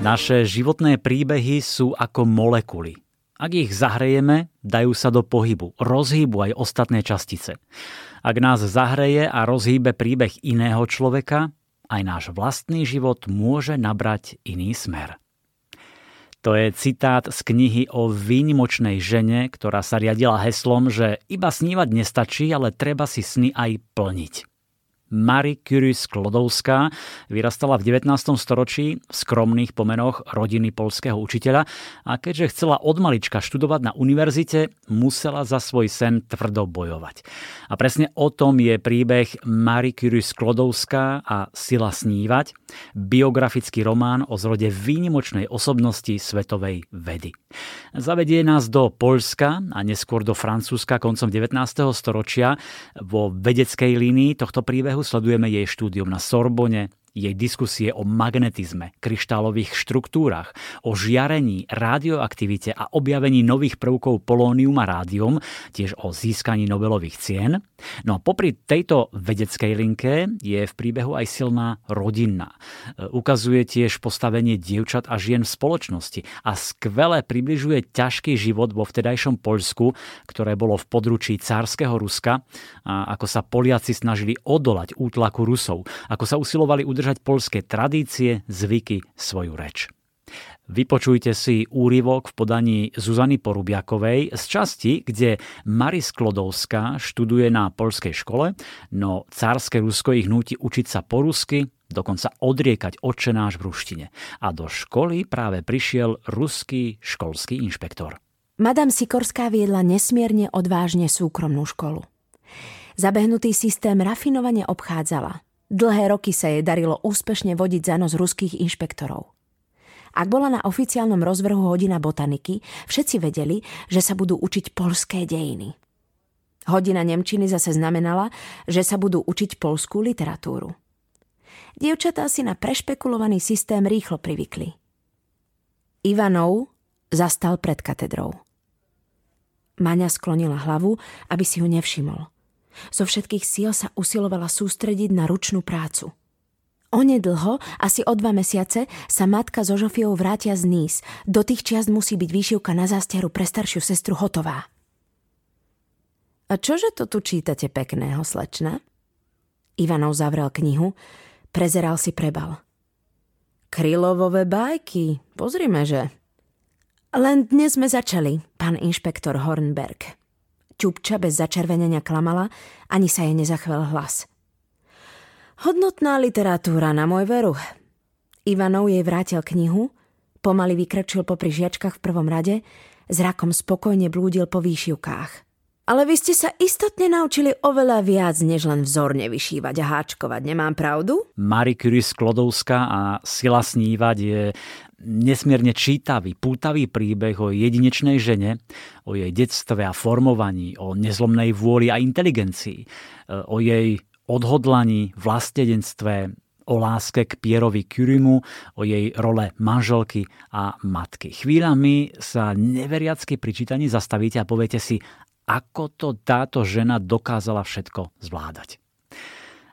Naše životné príbehy sú ako molekuly. Ak ich zahrejeme, dajú sa do pohybu, rozhýbu aj ostatné častice. Ak nás zahreje a rozhýbe príbeh iného človeka, aj náš vlastný život môže nabrať iný smer. To je citát z knihy o výnimočnej žene, ktorá sa riadila heslom, že iba snívať nestačí, ale treba si sny aj plniť. Marie Curie Sklodovská vyrastala v 19. storočí v skromných pomenoch rodiny polského učiteľa a keďže chcela od malička študovať na univerzite, musela za svoj sen tvrdo bojovať. A presne o tom je príbeh Marie Curie Sklodovská a Sila snívať, biografický román o zrode výnimočnej osobnosti svetovej vedy. Zavedie nás do Polska a neskôr do Francúzska koncom 19. storočia. Vo vedeckej línii tohto príbehu sledujeme jej štúdium na Sorbone, jej diskusie o magnetizme, kryštálových štruktúrach, o žiarení, radioaktivite a objavení nových prvkov polónium a rádium, tiež o získaní Nobelových cien. No a popri tejto vedeckej linke je v príbehu aj silná rodinná. E, ukazuje tiež postavenie dievčat a žien v spoločnosti a skvele približuje ťažký život vo vtedajšom Poľsku, ktoré bolo v područí cárskeho Ruska a ako sa Poliaci snažili odolať útlaku Rusov, ako sa usilovali udržať udržať polské tradície, zvyky, svoju reč. Vypočujte si úryvok v podaní Zuzany Porubiakovej z časti, kde Maris Klodovská študuje na polskej škole, no cárske Rusko ich núti učiť sa po rusky, dokonca odriekať očenáš v ruštine. A do školy práve prišiel ruský školský inšpektor. Madame Sikorská viedla nesmierne odvážne súkromnú školu. Zabehnutý systém rafinovane obchádzala – Dlhé roky sa jej darilo úspešne vodiť za nos ruských inšpektorov. Ak bola na oficiálnom rozvrhu hodina botaniky, všetci vedeli, že sa budú učiť polské dejiny. Hodina Nemčiny zase znamenala, že sa budú učiť polskú literatúru. Dievčatá si na prešpekulovaný systém rýchlo privykli. Ivanov zastal pred katedrou. Maňa sklonila hlavu, aby si ju nevšimol – zo všetkých síl sa usilovala sústrediť na ručnú prácu. Onedlho, asi o dva mesiace, sa matka so Žofiou vrátia z Nís. Do tých čiast musí byť výšivka na zástiaru pre staršiu sestru hotová. A čože to tu čítate pekného, slečna? Ivanov zavrel knihu, prezeral si prebal. Krylovové bajky, pozrime, že. Len dnes sme začali, pán inšpektor Hornberg. Čupča bez začervenenia klamala, ani sa jej nezachvel hlas. Hodnotná literatúra na môj veru. Ivanov jej vrátil knihu, pomaly vykrčil popri žiačkách v prvom rade, zrakom spokojne blúdil po výšivkách. Ale vy ste sa istotne naučili oveľa viac, než len vzorne vyšívať a háčkovať, nemám pravdu? Marie Curie Sklodovská a Sila snívať je nesmierne čítavý, pútavý príbeh o jedinečnej žene, o jej detstve a formovaní, o nezlomnej vôli a inteligencii, e, o jej odhodlaní, vlastedenstve, o láske k Pierovi Curimu, o jej role manželky a matky. Chvíľami sa neveriacky pri čítaní zastavíte a poviete si, ako to táto žena dokázala všetko zvládať.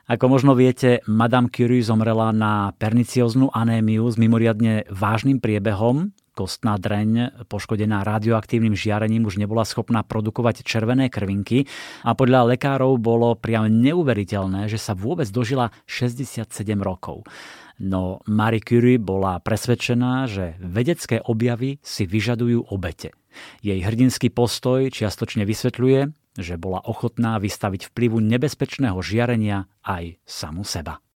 Ako možno viete, Madame Curie zomrela na pernicioznú anémiu s mimoriadne vážnym priebehom. Kostná dreň, poškodená radioaktívnym žiarením, už nebola schopná produkovať červené krvinky a podľa lekárov bolo priam neuveriteľné, že sa vôbec dožila 67 rokov. No Marie Curie bola presvedčená, že vedecké objavy si vyžadujú obete. Jej hrdinský postoj čiastočne vysvetľuje, že bola ochotná vystaviť vplyvu nebezpečného žiarenia aj samu seba.